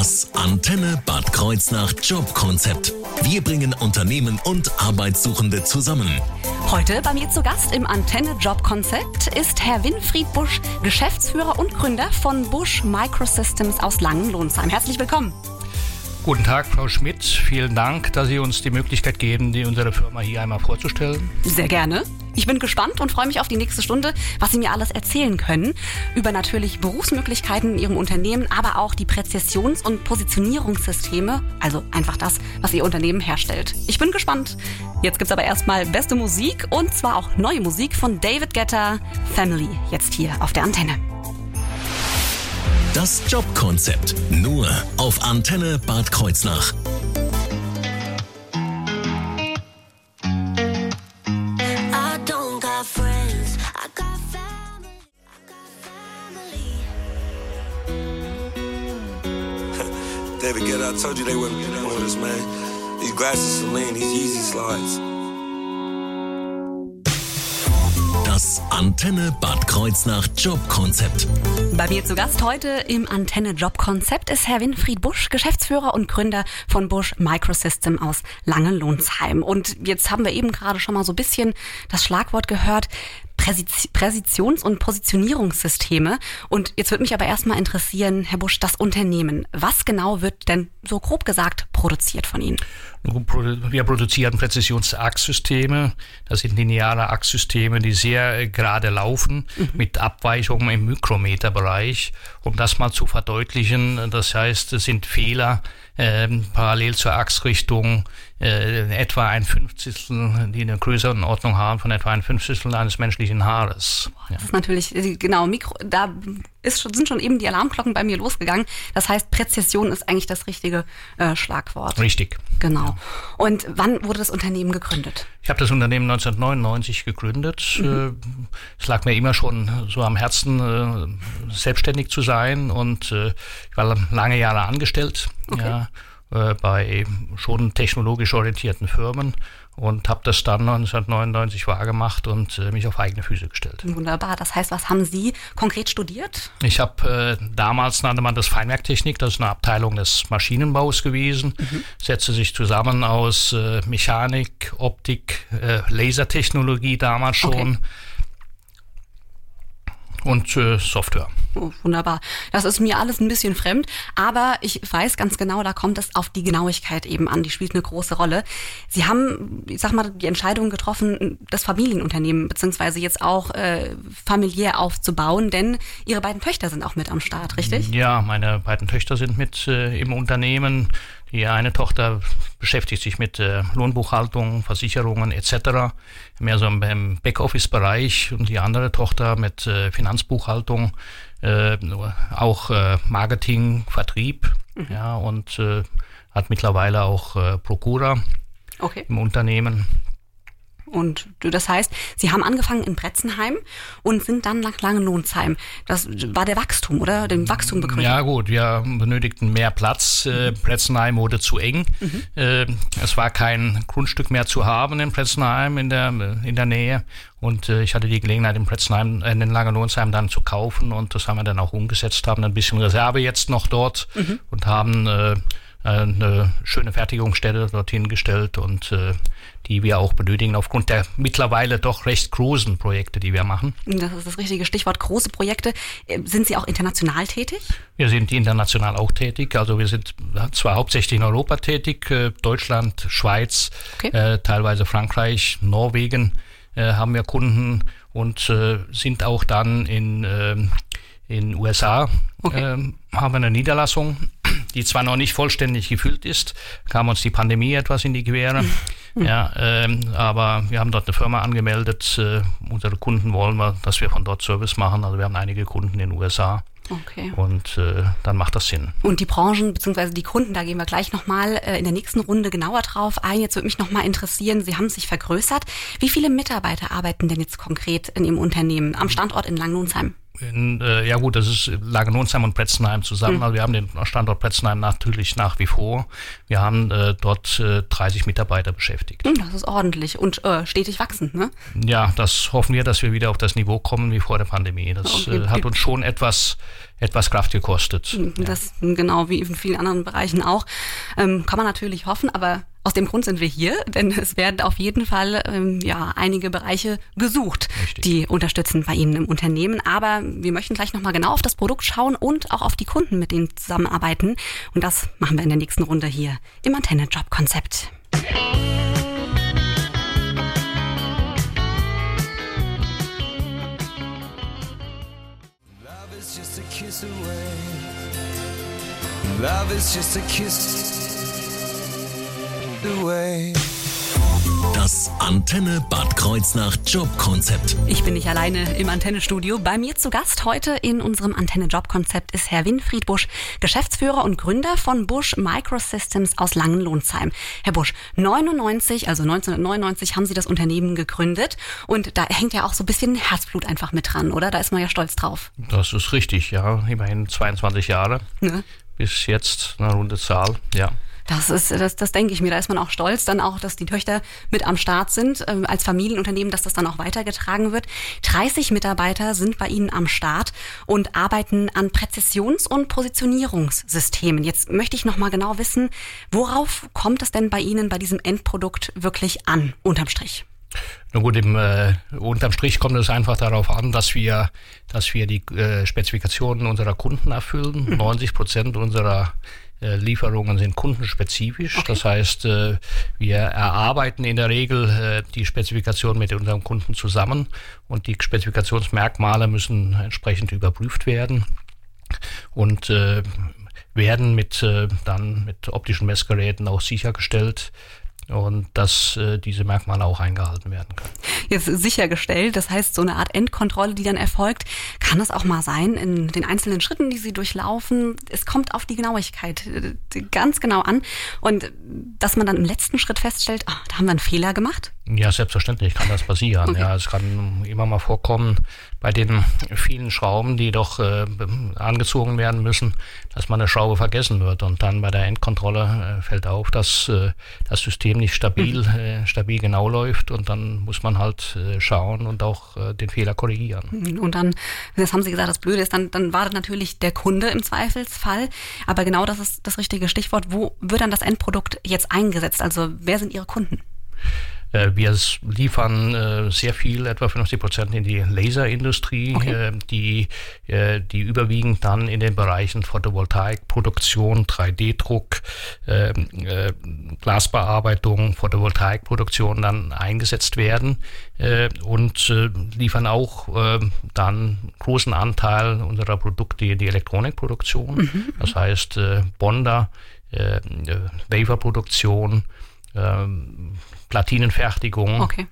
Das Antenne Bad Kreuznach Jobkonzept. Wir bringen Unternehmen und Arbeitssuchende zusammen. Heute bei mir zu Gast im Antenne Jobkonzept ist Herr Winfried Busch, Geschäftsführer und Gründer von Busch Microsystems aus Langenlohnsheim. Herzlich willkommen. Guten Tag, Frau Schmidt. Vielen Dank, dass Sie uns die Möglichkeit geben, die unsere Firma hier einmal vorzustellen. Sehr gerne. Ich bin gespannt und freue mich auf die nächste Stunde, was Sie mir alles erzählen können. Über natürlich Berufsmöglichkeiten in Ihrem Unternehmen, aber auch die Präzisions- und Positionierungssysteme, also einfach das, was Ihr Unternehmen herstellt. Ich bin gespannt. Jetzt gibt's aber erstmal beste Musik und zwar auch neue Musik von David Getter, Family, jetzt hier auf der Antenne. Das Jobkonzept. Nur auf Antenne Bad Kreuznach. Told you they wouldn't get on with us, man. These glasses Celine, these Yeezy slides. Das Antenne Bad Kreuznach Jobkonzept. Bei mir zu Gast heute im Antenne Job Konzept ist Herr Winfried Busch, Geschäftsführer und Gründer von Busch Microsystem aus Langenlohnsheim. Und jetzt haben wir eben gerade schon mal so ein bisschen das Schlagwort gehört. Präzisions- und Positionierungssysteme. Und jetzt würde mich aber erstmal interessieren, Herr Busch, das Unternehmen. Was genau wird denn so grob gesagt produziert von Ihnen? Wir produzieren Präzisionsachssysteme. Das sind lineare Achssysteme, die sehr äh, gerade laufen, mit Abweichungen im Mikrometerbereich. Um das mal zu verdeutlichen, das heißt, es sind Fehler ähm, parallel zur Achsrichtung äh, etwa ein Fünfzigstel, die eine größere Ordnung haben von etwa ein Fünfzigstel eines menschlichen Haares. Ja. Das ist natürlich, äh, genau, Mikro, da ist schon, sind schon eben die Alarmglocken bei mir losgegangen. Das heißt, Präzision ist eigentlich das richtige äh, Schlagwort. Richtig. Genau. Und wann wurde das Unternehmen gegründet? Ich habe das Unternehmen 1999 gegründet. Äh, Es lag mir immer schon so am Herzen, äh, selbstständig zu sein und äh, ich war lange Jahre angestellt ja, äh, bei schon technologisch orientierten Firmen und habe das dann 1999 wahrgemacht und äh, mich auf eigene Füße gestellt. Wunderbar. Das heißt, was haben Sie konkret studiert? Ich habe äh, damals nannte man das Feinwerktechnik, das ist eine Abteilung des Maschinenbaus gewesen, setzte sich zusammen aus äh, Mechanik, Optik, äh, Lasertechnologie damals schon Okay. Und äh, Software. Oh, wunderbar. Das ist mir alles ein bisschen fremd, aber ich weiß ganz genau, da kommt es auf die Genauigkeit eben an. Die spielt eine große Rolle. Sie haben, ich sag mal, die Entscheidung getroffen, das Familienunternehmen beziehungsweise jetzt auch äh, familiär aufzubauen, denn Ihre beiden Töchter sind auch mit am Start, richtig? Ja, meine beiden Töchter sind mit äh, im Unternehmen. Die eine Tochter beschäftigt sich mit äh, Lohnbuchhaltung, Versicherungen etc. Mehr so im, Backoffice-Bereich und die andere Tochter mit äh, Finanzbuchhaltung, äh, auch äh, Marketing, Vertrieb, ja und äh, hat mittlerweile auch äh, Prokura Okay. im Unternehmen. Und das heißt, Sie haben angefangen in Bretzenheim und sind dann nach Langenlohnsheim. Das war der Wachstum, oder? Dem Wachstum begründet. Ja gut, wir benötigten mehr Platz. Äh, Bretzenheim wurde zu eng. Äh, es war kein Grundstück mehr zu haben in Bretzenheim in der, in der Nähe. Und äh, ich hatte die Gelegenheit, in Bretzenheim, äh, in Langenlohnsheim dann zu kaufen. Und das haben wir dann auch umgesetzt, haben ein bisschen Reserve jetzt noch dort und haben äh, eine schöne Fertigungsstätte dorthin gestellt und äh, die wir auch benötigen aufgrund der mittlerweile doch recht großen Projekte, die wir machen. Das ist das richtige Stichwort. Große Projekte. Äh, Sind Sie auch international tätig? Wir sind international auch tätig. Also wir sind zwar hauptsächlich in Europa tätig, äh, Deutschland, Schweiz, Okay. äh, teilweise Frankreich, Norwegen haben wir Kunden und sind auch dann in in USA Okay. ähm, haben wir eine Niederlassung, die zwar noch nicht vollständig gefüllt ist, kam uns die Pandemie etwas in die Quere. Ja, ähm, aber wir haben dort eine Firma angemeldet. Äh, unsere Kunden wollen wir, dass wir von dort Service machen. Also wir haben einige Kunden in den USA. Okay. Und äh, dann macht das Sinn. Und die Branchen bzw. die Kunden, da gehen wir gleich nochmal äh, in der nächsten Runde genauer drauf ein. Jetzt würde mich nochmal interessieren, Sie haben sich vergrößert. Wie viele Mitarbeiter arbeiten denn jetzt konkret in Ihrem Unternehmen am Standort in Langnonsheim? In, äh, ja gut, das ist Langenonsheim und Pretzenheim zusammen. Mhm. Also wir haben den Standort Pretzenheim natürlich nach wie vor. Wir haben äh, dort äh, 30 Mitarbeiter beschäftigt. Hm, Das ist ordentlich und äh, stetig wachsend, ne? Ja, das hoffen wir, dass wir wieder auf das Niveau kommen wie vor der Pandemie. Das Okay. äh, hat uns schon etwas, etwas Kraft gekostet. Das genau wie in vielen anderen Bereichen auch. Ähm, kann man natürlich hoffen, aber aus dem Grund sind wir hier, denn es werden auf jeden Fall ähm, ja einige Bereiche gesucht, Richtig. die unterstützen bei Ihnen im Unternehmen. Aber wir möchten gleich nochmal genau auf das Produkt schauen und auch auf die Kunden, mit denen zusammenarbeiten. Und das machen wir in der nächsten Runde hier im Antenne-Job-Konzept. Love is just a kiss away. Love is just a kiss. Das Antenne Bad Kreuznach Jobkonzept. Ich bin nicht alleine im Antenne-Studio. Bei mir zu Gast heute in unserem Antenne-Job-Konzept ist Herr Winfried Busch, Geschäftsführer und Gründer von Busch Microsystems aus Langenlohnsheim. Herr Busch, 99, also 1999 haben Sie das Unternehmen gegründet und da hängt ja auch so ein bisschen Herzblut einfach mit dran, oder? Da ist man ja stolz drauf. Das ist richtig, ja. Immerhin 22 Jahre. Ne? Bis jetzt eine runde Zahl, ja. Das ist, das, das denke ich mir. Da ist man auch stolz, dann auch, dass die Töchter mit am Start sind, ähm, als Familienunternehmen, dass das dann auch weitergetragen wird. 30 Mitarbeiter sind bei Ihnen am Start und arbeiten an Präzisions- und Positionierungssystemen. Jetzt möchte ich noch mal genau wissen, worauf kommt es denn bei Ihnen bei diesem Endprodukt wirklich an, unterm Strich? Na gut, im, äh, unterm Strich kommt es einfach darauf an, dass wir, dass wir die äh, Spezifikationen unserer Kunden erfüllen. 90 Prozent unserer Lieferungen sind kundenspezifisch. Das heißt, äh, wir erarbeiten in der Regel äh, die Spezifikation mit unserem Kunden zusammen und die Spezifikationsmerkmale müssen entsprechend überprüft werden und äh, werden mit äh, dann mit optischen Messgeräten auch sichergestellt und dass äh, diese Merkmale auch eingehalten werden können. Jetzt sichergestellt, das heißt so eine Art Endkontrolle, die dann erfolgt. Kann es auch mal sein in den einzelnen Schritten, die Sie durchlaufen? Es kommt auf die Genauigkeit äh, ganz genau an und dass man dann im letzten Schritt feststellt, ah, da haben wir einen Fehler gemacht. Ja, selbstverständlich kann das passieren. Okay. Ja, es kann immer mal vorkommen bei den vielen Schrauben, die doch äh, angezogen werden müssen, dass man eine Schraube vergessen wird und dann bei der Endkontrolle äh, fällt auf, dass äh, das System nicht stabil, äh, stabil genau läuft und dann muss man halt äh, schauen und auch äh, den Fehler korrigieren. Und dann, das haben Sie gesagt, das Blöde ist, dann, dann war natürlich der Kunde im Zweifelsfall. Aber genau das ist das richtige Stichwort. Wo wird dann das Endprodukt jetzt eingesetzt? Also wer sind Ihre Kunden? Äh, Wir liefern äh, sehr viel, etwa 50 Prozent in die Laserindustrie, Okay. äh, die, die überwiegend dann in den Bereichen Photovoltaikproduktion, 3D-Druck, äh, äh, Glasbearbeitung, Photovoltaikproduktion dann eingesetzt werden und liefern auch dann großen Anteil unserer Produkte in die Elektronikproduktion. Das heißt Bonder, Waferproduktion, ähm, Platinenfertigung. Okay.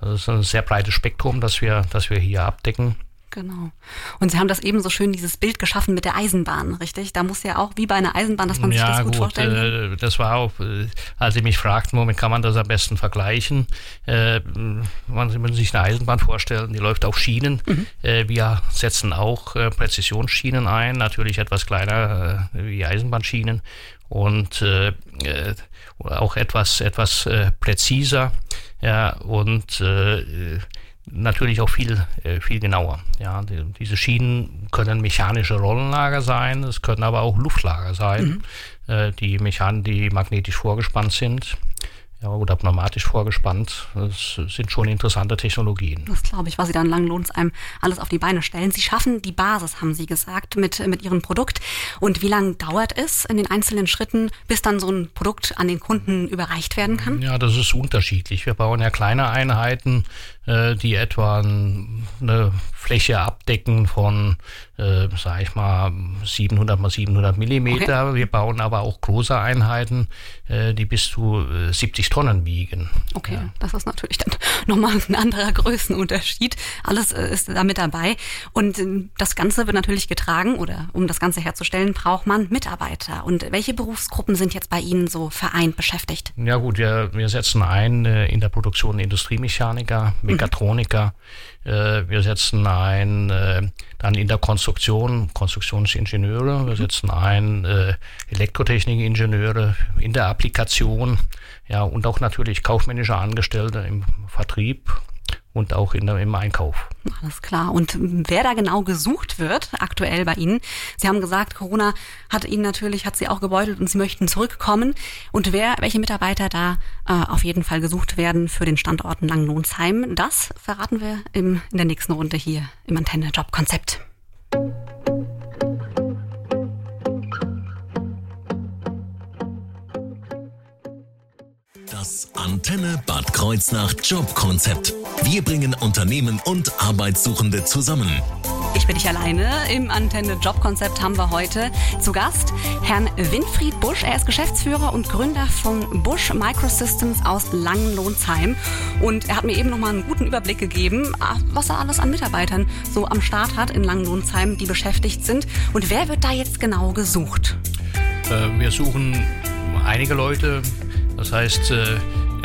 Das ist ein sehr breites Spektrum, das wir, das wir hier abdecken. Genau. Und Sie haben das eben so schön, dieses Bild geschaffen mit der Eisenbahn, richtig? Da muss ja auch wie bei einer Eisenbahn, dass man sich das gut, vorstellen kann. äh, das war auch, äh, als Sie mich fragten, womit kann man das am besten vergleichen. Äh, man Sie müssen sich eine Eisenbahn vorstellen, die läuft auf Schienen. Mhm. Äh, wir setzen auch äh, Präzisionsschienen ein, natürlich etwas kleiner äh, wie Eisenbahnschienen und äh, auch etwas, etwas äh, präziser. Ja, und äh, natürlich auch viel, äh, viel genauer. Ja, die, diese Schienen können mechanische Rollenlager sein, es können aber auch Luftlager sein, äh, die mechan die magnetisch vorgespannt sind. Ja, oder pneumatisch vorgespannt. Das sind schon interessante Technologien. Das glaube ich, was Sie dann Langenlohnsheim alles auf die Beine stellen. Sie schaffen die Basis, haben Sie gesagt, mit, mit Ihrem Produkt. Und wie lange dauert es in den einzelnen Schritten, bis dann so ein Produkt an den Kunden überreicht werden kann? Ja, das ist unterschiedlich. Wir bauen ja kleine Einheiten, die etwa eine Fläche abdecken von, äh, sag ich mal, 700 mal 700 Millimeter. Wir bauen aber auch große Einheiten, äh, die bis zu äh, 70 Tonnen wiegen. Okay, das ist natürlich dann nochmal ein anderer Größenunterschied. Alles äh, ist da mit dabei. Und das Ganze wird natürlich getragen oder um das Ganze herzustellen, braucht man Mitarbeiter. Und welche Berufsgruppen sind jetzt bei Ihnen so vereint beschäftigt? Ja gut, wir, wir setzen ein äh, in der Produktion Industriemechaniker, Mechatroniker, Äh, wir setzen ein äh, dann in der Konstruktion Konstruktionsingenieure, wir setzen ein äh, Elektrotechnikingenieure in der Applikation, ja und auch natürlich kaufmännische Angestellte im Vertrieb und auch in im Einkauf. Alles klar. Und wer da genau gesucht wird, aktuell bei Ihnen? Sie haben gesagt, Corona hat Ihnen natürlich, hat Sie auch gebeutelt und Sie möchten zurückkommen. Und wer, welche Mitarbeiter da äh, auf jeden Fall gesucht werden für den Standort Langenlohnsheim, das verraten wir im, in der nächsten Runde hier im Antenne Das Antenne Bad Kreuznach Jobkonzept. Wir bringen Unternehmen und Arbeitssuchende zusammen. Ich bin nicht alleine. Im Antenne Jobkonzept haben wir heute zu Gast Herrn Winfried Busch. Er ist Geschäftsführer und Gründer von Busch Microsystems aus Langenlohnsheim. Und er hat mir eben noch mal einen guten Überblick gegeben, was er alles an Mitarbeitern so am Start hat in Langenlohnsheim, die beschäftigt sind. Und wer wird da jetzt genau gesucht? Äh, wir suchen einige Leute, das heißt, äh,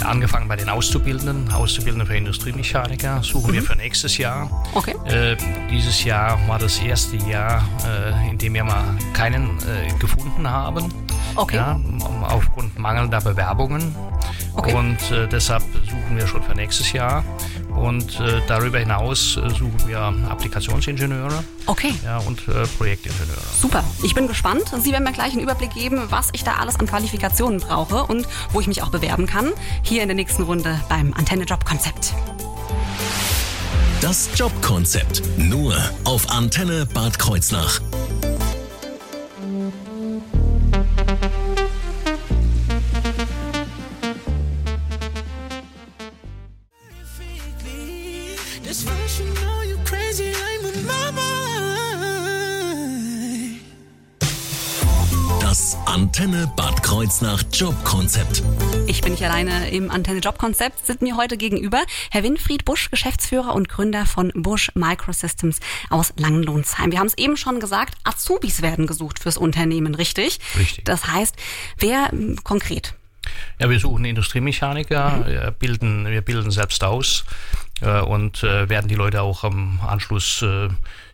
angefangen bei den Auszubildenden, Auszubildende für Industriemechaniker, suchen wir für nächstes Jahr. Okay. Äh, dieses Jahr war das erste Jahr, äh, in dem wir mal keinen äh, gefunden haben. Okay. Ja, aufgrund mangelnder Bewerbungen. Okay. Und äh, deshalb suchen wir schon für nächstes Jahr. Und äh, darüber hinaus äh, suchen wir Applikationsingenieure Okay. ja, und äh, Projektingenieure. Super, ich bin gespannt. Sie werden mir gleich einen Überblick geben, was ich da alles an Qualifikationen brauche und wo ich mich auch bewerben kann. Hier in der nächsten Runde beim Antenne Job Konzept. Das Jobkonzept. Nur auf Antenne Bad Kreuznach. Das Antenne Bad Kreuznach Jobkonzept. Ich bin nicht alleine im Antenne Job Konzept, sind mir heute gegenüber Herr Winfried Busch, Geschäftsführer und Gründer von Busch Microsystems aus Langenlohnsheim. Wir haben es eben schon gesagt, Azubis werden gesucht fürs Unternehmen, richtig? Richtig. Das heißt, wer konkret? Ja, wir suchen Industriemechaniker, wir, bilden, wir bilden selbst aus und äh, werden die Leute auch am Anschluss äh,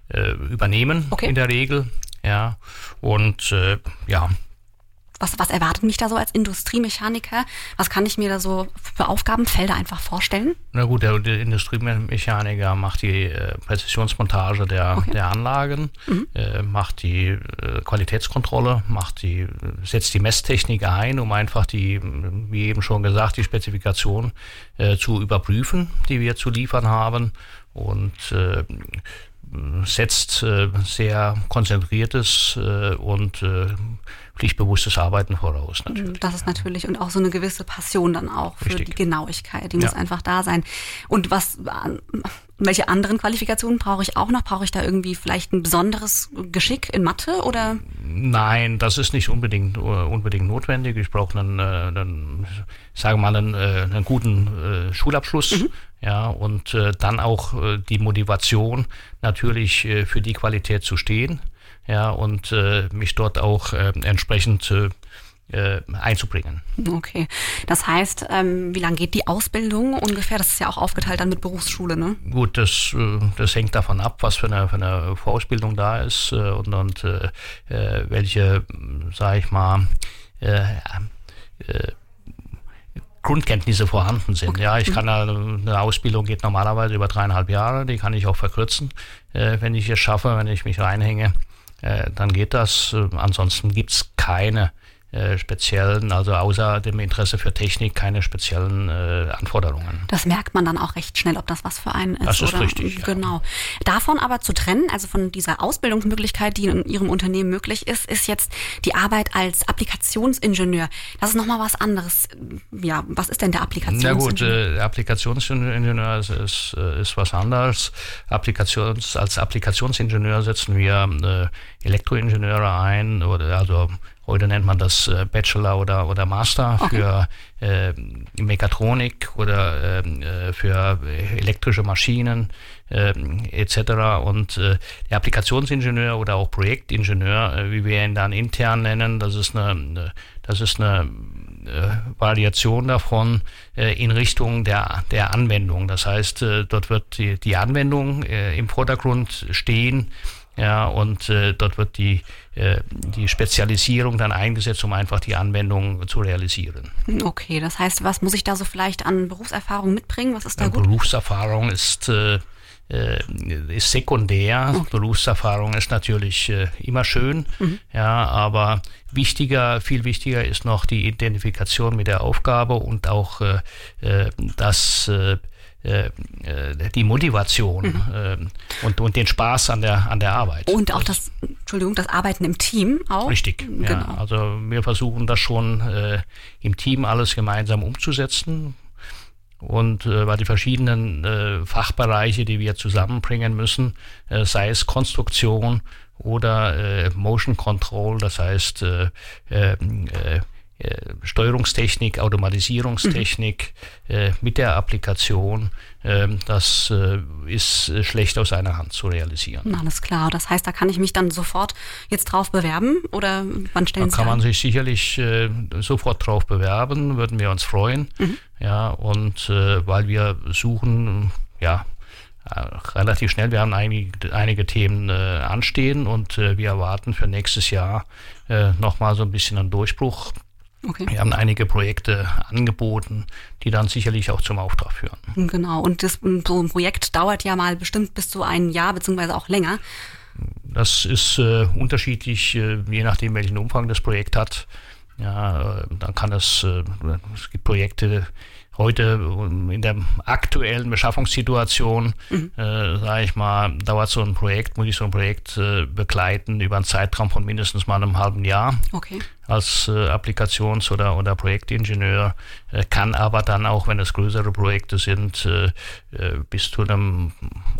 äh, übernehmen Okay. in der Regel. Ja, und äh, ja, Was, was erwartet mich da so als Industriemechaniker? Was kann ich mir da so für Aufgabenfelder einfach vorstellen? na gut, der, der Industriemechaniker macht die äh, Präzisionsmontage der, der Anlagen, äh, macht die äh, Qualitätskontrolle, macht die, äh, setzt die Messtechnik ein, um einfach die, äh, wie eben schon gesagt, die Spezifikation äh, zu überprüfen, die wir zu liefern haben und setzt sehr konzentriertes und pflichtbewusstes Arbeiten voraus natürlich. Das ist natürlich und auch so eine gewisse Passion dann auch für Richtig. die Genauigkeit. Die muss Ja. einfach da sein. Und was, welche anderen Qualifikationen brauche ich auch noch? Brauche ich da irgendwie vielleicht ein besonderes Geschick in Mathe oder? Nein, das ist nicht unbedingt, äh, unbedingt notwendig. Ich brauche einen, äh, einen sagen wir mal, einen, äh, einen guten Schulabschluss. Ja, und dann auch die Motivation, natürlich für die Qualität zu stehen. Ja, und äh, mich dort auch äh, entsprechend äh, einzubringen. Okay. Das heißt, ähm, wie lange geht die Ausbildung ungefähr? Das ist ja auch aufgeteilt dann mit Berufsschule, ne? Gut, das, äh, das hängt davon ab, was für eine, für eine Vorausbildung da ist äh, und, und äh, welche, sage ich mal, Grundkenntnisse vorhanden sind. Ja, ich kann eine Ausbildung geht normalerweise über dreieinhalb Jahre, die kann ich auch verkürzen, wenn ich es schaffe, wenn ich mich reinhänge, dann geht das. Äh, ansonsten gibt's keine äh, speziellen, also außer dem Interesse für Technik, keine speziellen äh, Anforderungen. Das merkt man dann auch recht schnell, ob das was für einen ist. Das ist oder? richtig, ja. Genau. Davon aber zu trennen, also von dieser Ausbildungsmöglichkeit, die in Ihrem Unternehmen möglich ist, ist jetzt die Arbeit als Applikationsingenieur. Das ist nochmal was anderes. Ja, was ist denn der Na Applikationsingenieur? gut, äh, Applikationsingenieur ist, ist, äh, ist was anderes. Applikations, als Applikationsingenieur setzen wir äh, Elektroingenieure ein oder also heute nennt man das äh, Bachelor oder, oder Master für äh, Mechatronik oder ähm, äh, für elektrische Maschinen äh, etc. Und äh, der Applikationsingenieur oder auch Projektingenieur, äh, wie wir ihn dann intern nennen, das ist eine, das ist eine Variation davon äh, in Richtung der, der Anwendung. Das heißt, äh, dort wird die, die Anwendung äh, im Vordergrund stehen. Ja, und äh, dort wird die, äh, die Spezialisierung dann eingesetzt, um einfach die Anwendung zu realisieren. Okay, das heißt, was muss ich da so vielleicht an Berufserfahrung mitbringen? Was ist da Ja, gut? Berufserfahrung ist, äh, äh, ist sekundär. Berufserfahrung ist natürlich äh, immer schön, ja, aber wichtiger, viel wichtiger ist noch die Identifikation mit der Aufgabe und auch äh, äh, das äh, die Motivation äh, und, und den Spaß an der, an der Arbeit. Und auch das, Entschuldigung, das Arbeiten im Team auch? Richtig, ja. Genau. Also wir versuchen das schon äh, im Team alles gemeinsam umzusetzen. Und äh, weil die verschiedenen äh, Fachbereiche, die wir zusammenbringen müssen, äh, sei es Konstruktion oder äh, Motion Control, das heißt äh, äh, äh, äh, Steuerungstechnik, Automatisierungstechnik äh, mit der Applikation, äh, das äh, ist äh, schlecht aus einer Hand zu realisieren. Alles klar. Das heißt, da kann ich mich dann sofort jetzt drauf bewerben oder wann stellen Da Sie kann man an? sich sicherlich äh, sofort drauf bewerben, würden wir uns freuen. Ja, und äh, weil wir suchen, ja, äh, relativ schnell, wir haben einige, einige Themen äh, anstehen und äh, wir erwarten für nächstes Jahr äh, nochmal so ein bisschen einen Durchbruch. Okay. Wir haben einige Projekte angeboten, die dann sicherlich auch zum Auftrag führen. Genau. Und das, so ein Projekt dauert ja mal bestimmt bis zu ein Jahr beziehungsweise auch länger. Das ist äh, unterschiedlich, äh, je nachdem, welchen Umfang das Projekt hat. Ja, äh, dann kann es, äh, es gibt Projekte heute ähm, in der aktuellen Beschaffungssituation, äh, sage ich mal, dauert so ein Projekt, muss ich so ein Projekt äh, begleiten über einen Zeitraum von mindestens mal einem halben Jahr Okay. Als äh, Applikations- oder, oder Projektingenieur, äh, kann aber dann auch, wenn es größere Projekte sind, äh, äh, bis zu einem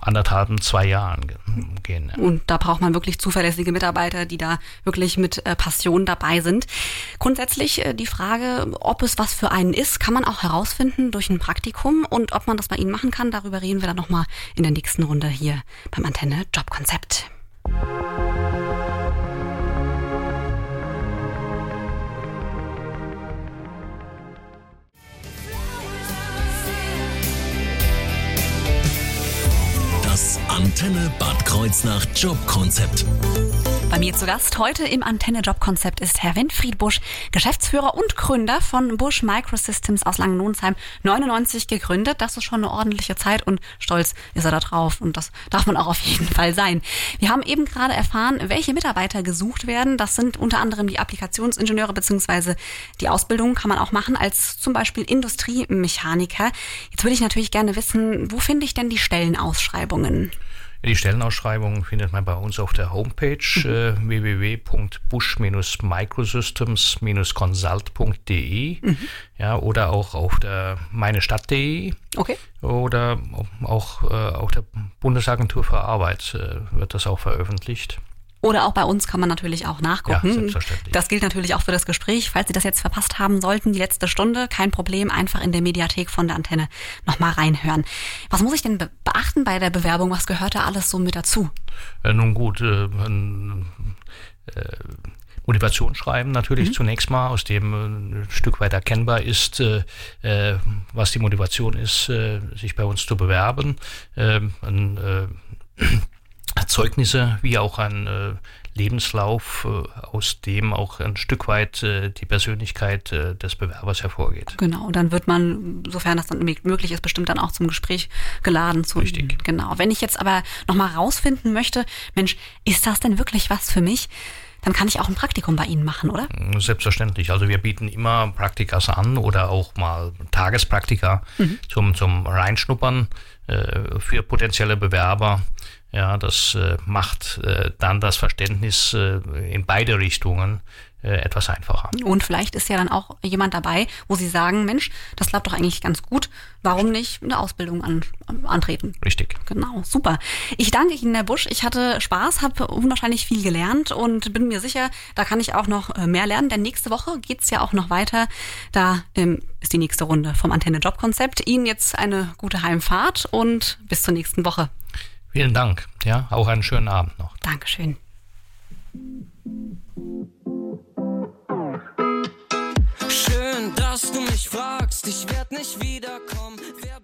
anderthalben, zwei Jahren ge gehen. Ja. Und da braucht man wirklich zuverlässige Mitarbeiter, die da wirklich mit äh, Passion dabei sind. Grundsätzlich äh, die Frage, ob es was für einen ist, kann man auch herausfinden durch ein Praktikum und ob man das bei Ihnen machen kann, darüber reden wir dann nochmal in der nächsten Runde hier beim Antenne Jobkonzept. Das Antenne Bad Kreuznach Jobkonzept. Bei mir zu Gast heute im Antenne Job Konzept ist Herr Winfried Busch, Geschäftsführer und Gründer von Busch Microsystems aus Langenlohnsheim, 99 gegründet. Das ist schon eine ordentliche Zeit und stolz ist er da drauf und das darf man auch auf jeden Fall sein. Wir haben eben gerade erfahren, welche Mitarbeiter gesucht werden. Das sind unter anderem die Applikationsingenieure beziehungsweise die Ausbildung kann man auch machen als zum Beispiel Industriemechaniker. Jetzt würde ich natürlich gerne wissen, wo finde ich denn die Stellenausschreibungen? Die Stellenausschreibung findet man bei uns auf der Homepage äh, www.busch-microsystems-consult.de ja, oder auch auf der meinestadt.de Okay. oder auch äh, auf der Bundesagentur für Arbeit äh, wird das auch veröffentlicht. Oder auch bei uns kann man natürlich auch nachgucken. Ja, selbstverständlich. Das gilt natürlich auch für das Gespräch. Falls Sie das jetzt verpasst haben sollten, die letzte Stunde, kein Problem, einfach in der Mediathek von der Antenne nochmal reinhören. Was muss ich denn be beachten bei der Bewerbung? Was gehört da alles so mit dazu? Äh, nun gut, äh, ein äh, Motivationsschreiben natürlich zunächst mal, aus dem äh, ein Stück weit erkennbar ist, äh, äh, was die Motivation ist, äh, sich bei uns zu bewerben. Ähm, ein, äh, Zeugnisse wie auch ein äh, Lebenslauf, äh, aus dem auch ein Stück weit äh, die Persönlichkeit äh, des Bewerbers hervorgeht. Genau, und dann wird man, sofern das dann möglich ist, bestimmt dann auch zum Gespräch geladen. Zu, Richtig. Genau. Wenn ich jetzt aber nochmal rausfinden möchte, Mensch, ist das denn wirklich was für mich? Dann kann ich auch ein Praktikum bei Ihnen machen, oder? Selbstverständlich. Also wir bieten immer Praktikas an oder auch mal Tagespraktika zum, zum Reinschnuppern äh, für potenzielle Bewerber. Ja, das äh, macht äh, dann das Verständnis äh, in beide Richtungen äh, etwas einfacher. Und vielleicht ist ja dann auch jemand dabei, wo Sie sagen, Mensch, das klappt doch eigentlich ganz gut. Warum nicht eine Ausbildung an, antreten? Richtig. Genau, super. Ich danke Ihnen, Herr Busch. Ich hatte Spaß, habe unwahrscheinlich viel gelernt und bin mir sicher, da kann ich auch noch äh, mehr lernen, denn nächste Woche geht's ja auch noch weiter. Da ähm, ist die nächste Runde vom Antenne Job Konzept. Ihnen jetzt eine gute Heimfahrt und bis zur nächsten Woche. Vielen Dank. Ja, auch einen schönen Abend noch. Dankeschön. Schön, dass du mich fragst. Ich werd nicht wiederkommen. Wer